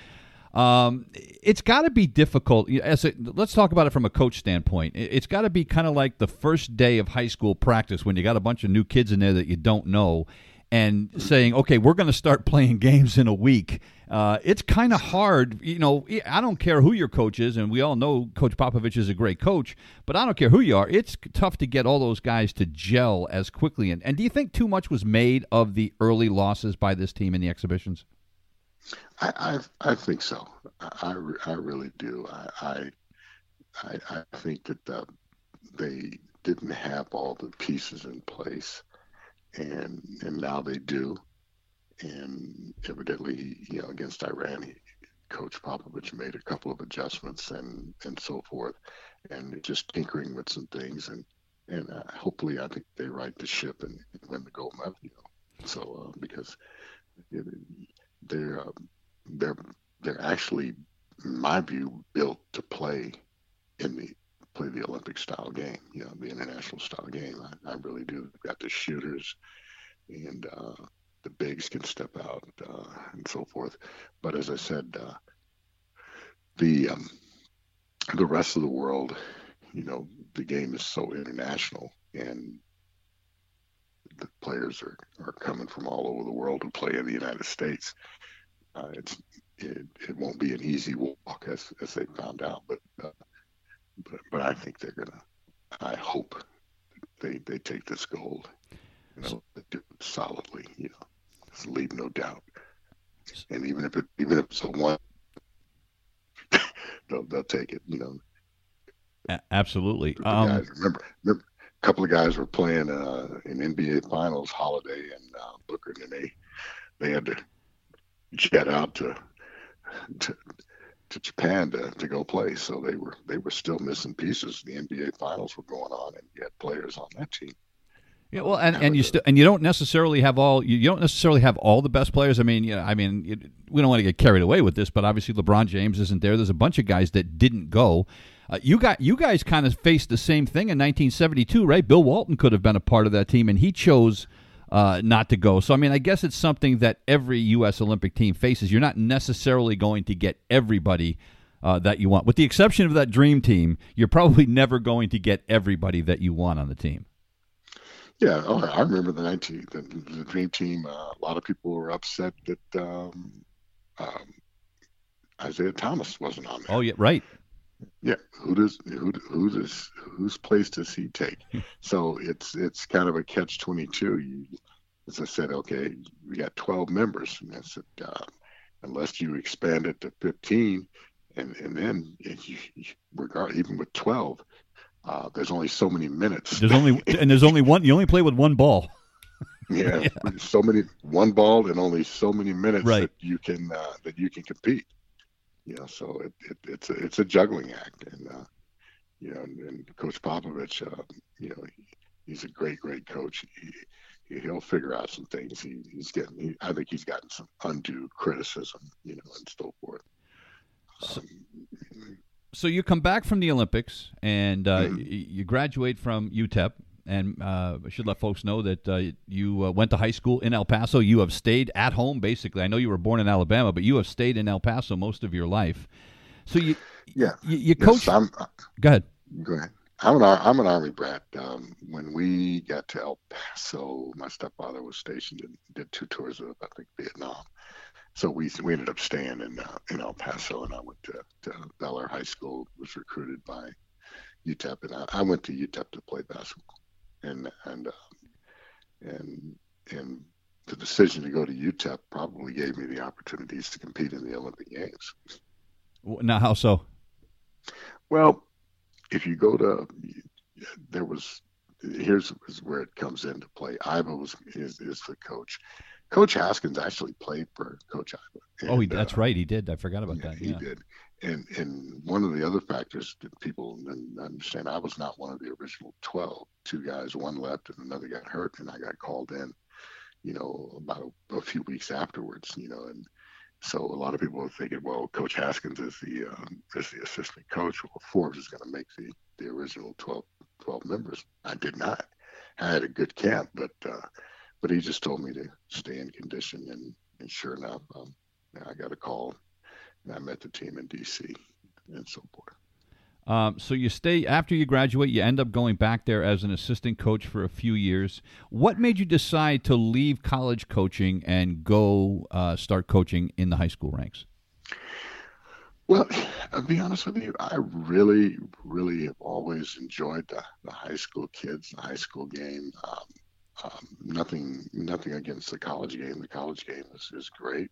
um, it's got to be difficult. As a, let's talk about it from a coach standpoint. It's got to be kind of like the first day of high school practice when you got a bunch of new kids in there that you don't know, and saying, okay, we're going to start playing games in a week. Uh, it's kind of hard. You know, I don't care who your coach is, and we all know Coach Popovich is a great coach, but I don't care who you are. It's tough to get all those guys to gel as quickly. And, and do you think too much was made of the early losses by this team in the exhibitions? I, I, I think so. I, I really do. I, I, I think that the, they didn't have all the pieces in place and and now they do. And evidently, you know, against Iran, he, Coach Popovich made a couple of adjustments and and so forth, and just tinkering with some things, and and uh, hopefully, I think they right the ship and, and win the gold medal. You know, so uh, because they're uh, they're they're actually, in my view, built to play in the play the Olympic style game, you know, the international style game. I, I really do. We've got the shooters and uh, the bigs can step out uh, and so forth. But as I said, uh, the um, the rest of the world, you know, the game is so international and the players are, are coming from all over the world to play in the United States. Uh, it's it, it won't be an easy walk as as they found out, but uh, but but I think they're gonna. I hope they they take this gold. You know, solidly. You know, just leave no doubt. And even if it even if it's a one, they'll they'll take it. You know. A- absolutely. Um, guys, remember, remember, a couple of guys were playing uh, in NBA Finals, Holiday and uh, Booker, and they they had to jet out to to to Japan to, to go play. So they were they were still missing pieces. The NBA finals were going on, and you had players on that team. Yeah, well, and, and you still and you don't necessarily have all you, you don't necessarily have all the best players. I mean, you know, I mean, we don't want to get carried away with this, but obviously LeBron James isn't there. There's a bunch of guys that didn't go. Uh, you got you guys kind of faced the same thing in 1972, right? Bill Walton could have been a part of that team, and he chose uh, not to go. So, I mean, I guess it's something that every U.S. Olympic team faces. You're not necessarily going to get everybody uh, that you want. With the exception of that dream team, you're probably never going to get everybody that you want on the team. Yeah, oh, I remember the 19 the, the Dream Team. Uh, a lot of people were upset that um, um, Isiah Thomas wasn't on there. Oh yeah, right. Yeah, who does who who does whose place does he take? so it's it's kind of a catch twenty two. You, as I said, okay, we got twelve members, and said, uh, unless you expand it to fifteen, and and then you, you, regard even with twelve, uh, there's only so many minutes. There's only and there's only one. You only play with one ball. yeah, yeah, so many one ball and only so many minutes right. that you can uh, that you can compete you know, so it, it, it's a, it's a juggling act, and uh, you know, and, and Coach Popovich, uh, you know, he, he's a great, great coach. He, he'll figure out some things. He, he's getting, he, I think he's gotten some undue criticism, you know, and so forth. So, um, so you come back from the Olympics and uh, mm-hmm. you graduate from UTEP, and uh, I should let folks know that uh, you uh, went to high school in El Paso. You have stayed at home, basically. I know you were born in Alabama, but you have stayed in El Paso most of your life. So you, yeah, you, you coach. Yes, go ahead. Go ahead. I'm an I'm an army brat. Um, when we got to El Paso, my stepfather was stationed and did two tours of I think Vietnam. So we we ended up staying in uh, in El Paso, and I went to, to Bel Air High School. Was recruited by UTEP, and I, I went to UTEP to play basketball and and uh, and and the decision to go to UTEP probably gave me the opportunities to compete in the Olympic Games. Now, how so? Well, if you go to, there was, here's where it comes into play. Iba was is, is the coach. Coach Haskins actually played for Coach Iba. oh, he, that's uh, right, he did. I forgot about yeah, that. He yeah. did and and one of the other factors that people understand, I was not one of the original twelve. Two guys, one left, and another got hurt, and I got called in. You know, about a, a few weeks afterwards. You know, and so a lot of people are thinking, well, Coach Haskins is the um, is the assistant coach. Well, Forbes is going to make the the original 12, 12 members. I did not. I had a good camp, but uh, but he just told me to stay in condition, and and sure enough, um, I got a call I met the team in D.C. and so forth. Um, so you stay after you graduate. You end up going back there as an assistant coach for a few years. What made you decide to leave college coaching and go uh, start coaching in the high school ranks? Well, I'll be honest with you. I really, really have always enjoyed the, the high school kids, the high school game. Um, um, nothing, nothing against the college game. The college game is, is great,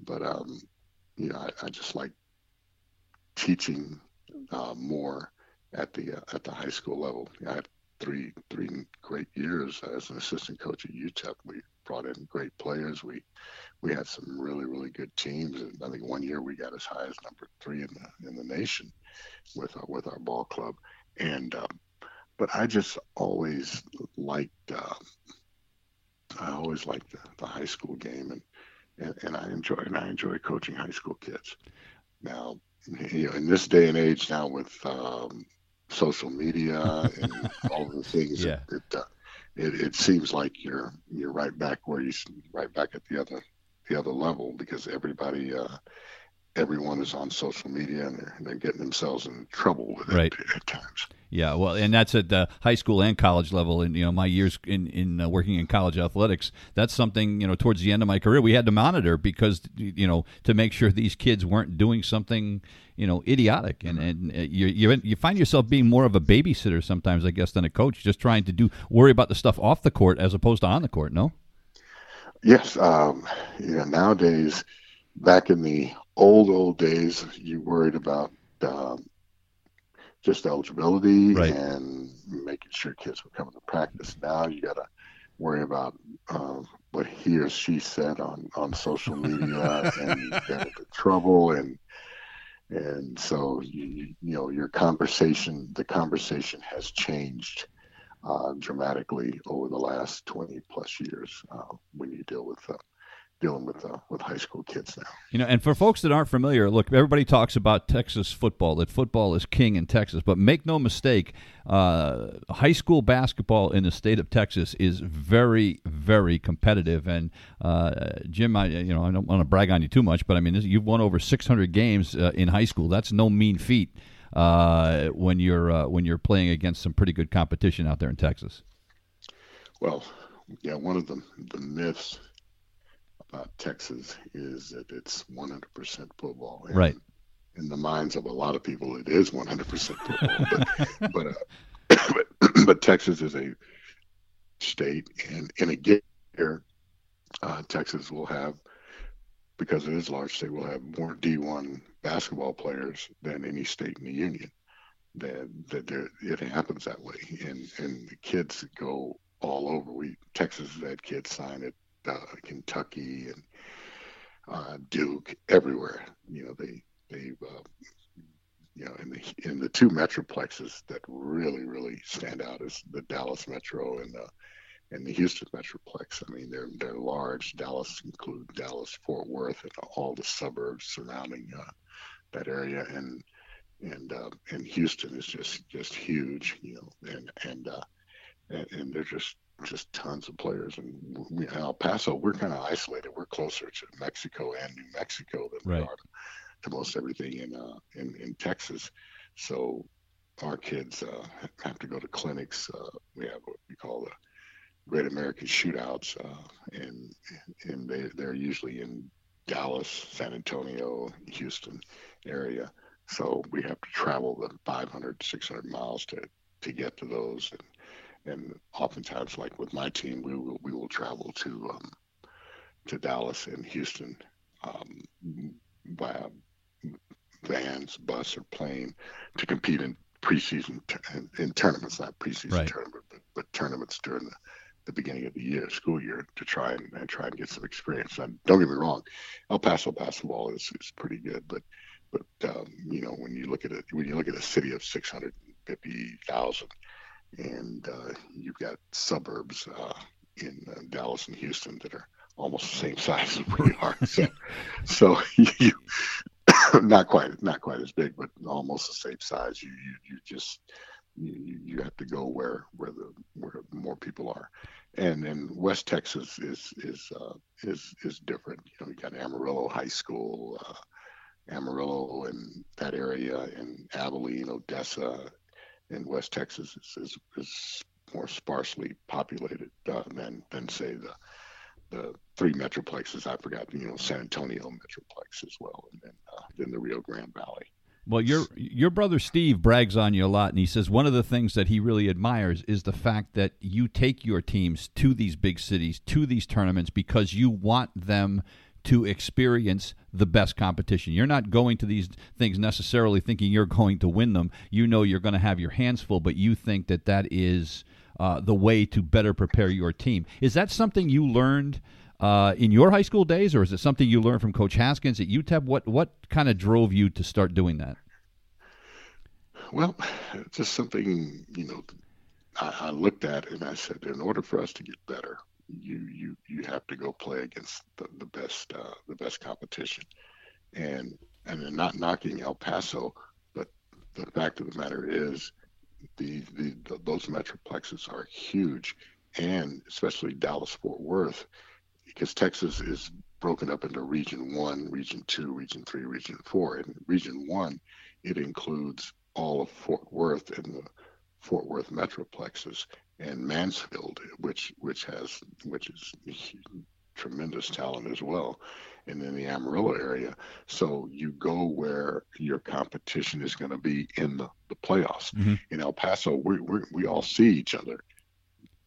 but um, you know, I, I just like teaching uh, more at the uh, at the high school level. I had three three great years as an assistant coach at UTEP. We brought in great players. We we had some really really good teams, and I think one year we got as high as number three in the in the nation with our, with our ball club. And um, but I just always liked uh, I always liked the, the high school game, and and, and I enjoy and I enjoy coaching high school kids. Now, you know, in this day and age, now with um, social media and all the things, yeah. it, it, uh, it, it seems like you're you're right back where you right back at the other the other level because everybody uh, everyone is on social media and they're, they're getting themselves in trouble with right. it at times. Yeah, well, and that's at the high school and college level. And you know, my years in in uh, working in college athletics, that's something you know towards the end of my career we had to monitor because you know to make sure these kids weren't doing something you know idiotic. And and uh, you you you find yourself being more of a babysitter sometimes, I guess, than a coach, just trying to do worry about the stuff off the court as opposed to on the court. No. Yes, um, you know nowadays, back in the old old days, you worried about. Um, just eligibility right. and making sure kids were coming to practice. Now you got to worry about uh, what he or she said on, on social media and into trouble and and so you you know your conversation the conversation has changed uh, dramatically over the last 20 plus years uh, when you deal with uh, dealing with uh, with high school kids now. You know, and for folks that aren't familiar, look, everybody talks about Texas football. That football is king in Texas, but make no mistake, uh, high school basketball in the state of Texas is very, very competitive. And uh, Jim, I you know I don't want to brag on you too much, but I mean you've won over 600 games uh, in high school. That's no mean feat uh, when you're uh, when you're playing against some pretty good competition out there in Texas. Well, yeah, one of the the myths about Texas is that it's 100% football. And right. In the minds of a lot of people, it is 100% football. but but, uh, but, but Texas is a state, and in a year, uh, Texas will have, because it is a large state, will have more D1 basketball players than any state in the union. That that there, it happens that way, and and the kids go all over. We Texas has had kids sign at uh, Kentucky and uh, Duke, everywhere. You know, they they uh, you know in the in the two metroplexes that really really stand out is the Dallas Metro and the and the Houston Metroplex. I mean, they're they're large. Dallas include Dallas, Fort Worth, and all the suburbs surrounding uh, that area, and and uh, and Houston is just just huge, you know, and and uh, and, and they're just just tons of players. And we, in El Paso, we're kind of isolated. We're closer to Mexico and New Mexico than right. we are to, to, most everything in, uh, in in Texas. So our kids uh, have to go to clinics. Uh, we have what we call the Great American Shootouts, uh, and and they they're usually in Dallas, San Antonio, Houston area. So we have to travel the 500, 600 miles to to get to those. And and oftentimes, like with my team, we will we will travel to um, to Dallas and Houston um, by vans, bus, or plane to compete in preseason in, in tournaments, not preseason right. tournament, but, but tournaments during the, the beginning of the year, school year, to try and, and try and get some experience. And don't get me wrong, El Paso basketball is, is pretty good, but but um, you know when you look at it, when you look at a city of six hundred fifty thousand and uh, you've got suburbs uh, in uh, Dallas and Houston that are almost the same size as we are. So, so you not quite not quite as big, but almost the same size. You you, you just you, you have to go where where the where more people are, and and West Texas is is uh, is is different. You know, you got Amarillo High School. Uh, Amarillo and that area, and Abilene, Odessa, in West Texas is, is, is more sparsely populated uh, than than say the the three metroplexes. I forgot, you know, San Antonio metroplex as well, and then uh, then the Rio Grande Valley. Well, your your brother Steve brags on you a lot, and he says one of the things that he really admires is the fact that you take your teams to these big cities, to these tournaments, because you want them to experience the best competition. You're not going to these things necessarily thinking you're going to win them. You know you're going to have your hands full, but you think that that is uh, the way to better prepare your team. Is that something you learned uh, in your high school days, or is it something you learned from Coach Haskins at UTEP? What what kind of drove you to start doing that? Well, just something you know. I, I looked at and I said, in order for us to get better, you you you have to go play against the, the best uh, the best competition, and and not knocking El Paso, but the fact of the matter is, the, the, the those metroplexes are huge, and especially Dallas Fort Worth, because Texas is broken up into Region One, Region Two, Region Three, Region Four. and Region One, it includes all of Fort Worth and the Fort Worth metroplexes, and Mansfield, which which has which is tremendous talent as well, and in the Amarillo area. So you go where your competition is going to be in the, the playoffs. Mm-hmm. In El Paso, we we we all see each other,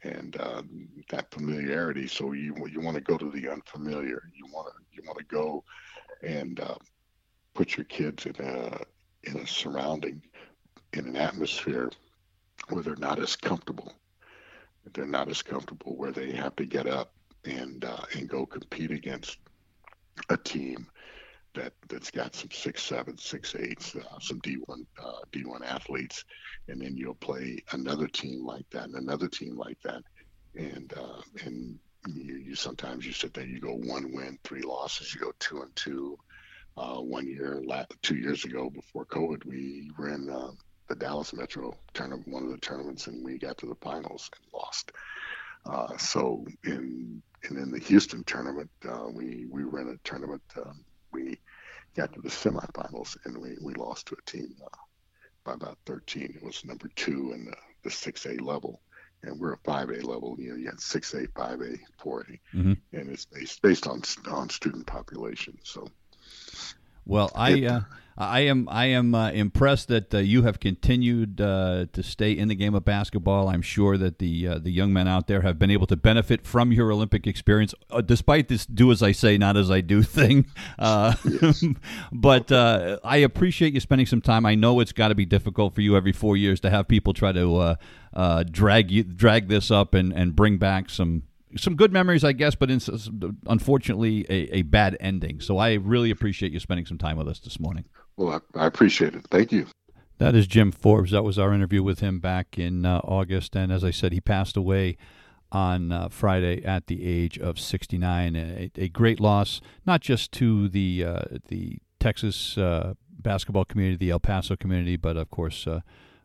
and uh, that familiarity. So you you want to go to the unfamiliar. You want to you want to go and uh, put your kids in a in a surrounding in an atmosphere where they're not as comfortable they're not as comfortable where they have to get up and uh, and go compete against a team that that's got some six seven six eights uh, some d1 uh, d1 athletes. And then you'll play another team like that and another team like that. And uh, and you, you sometimes you sit there you go one win three losses you go two and two uh, one year two years ago before covid we were in uh, the Dallas Metro tournament, one of the tournaments, and we got to the finals and lost. Uh, so in and in the Houston tournament, uh, we we ran a tournament. Uh, we got to the semifinals and we, we lost to a team uh, by about 13. It was number two in the, the 6A level, and we're a 5A level. You know, you had 6A, 5A, 4A, mm-hmm. and it's based based on on student population. So, well, I. Uh, I am I am uh, impressed that uh, you have continued uh, to stay in the game of basketball. I'm sure that the uh, the young men out there have been able to benefit from your Olympic experience, uh, despite this "do as I say, not as I do" thing. Uh, but I appreciate you spending some time. I know it's got to be difficult for you every four years to have people try to drag you drag this up and, and bring back some some good memories, I guess, but in, unfortunately a, a bad ending. So I really appreciate you spending some time with us this morning. Well, I, I appreciate it. Thank you. That is Jim Forbes. That was our interview with him back in uh, August. And as I said, he passed away on uh, Friday at the age of 69. A, a, great loss, not just to the uh, the Texas uh, basketball community, the El Paso community, but of course uh,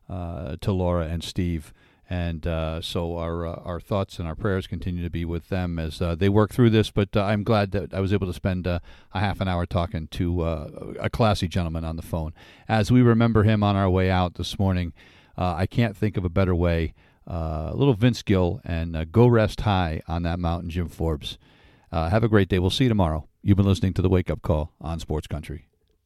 uh, to Laura and Steve. And uh, so our uh, our thoughts and our prayers continue to be with them as uh, they work through this. But uh, I'm glad that I was able to spend uh, a half an hour talking to uh, a classy gentleman on the phone. As we remember him on our way out this morning, I can't think of a better way. a little Vince Gill and go rest high on that mountain, Jim Forbes. have a great day. We'll see you tomorrow. You've been listening to the Wake Up Call on Sports Country.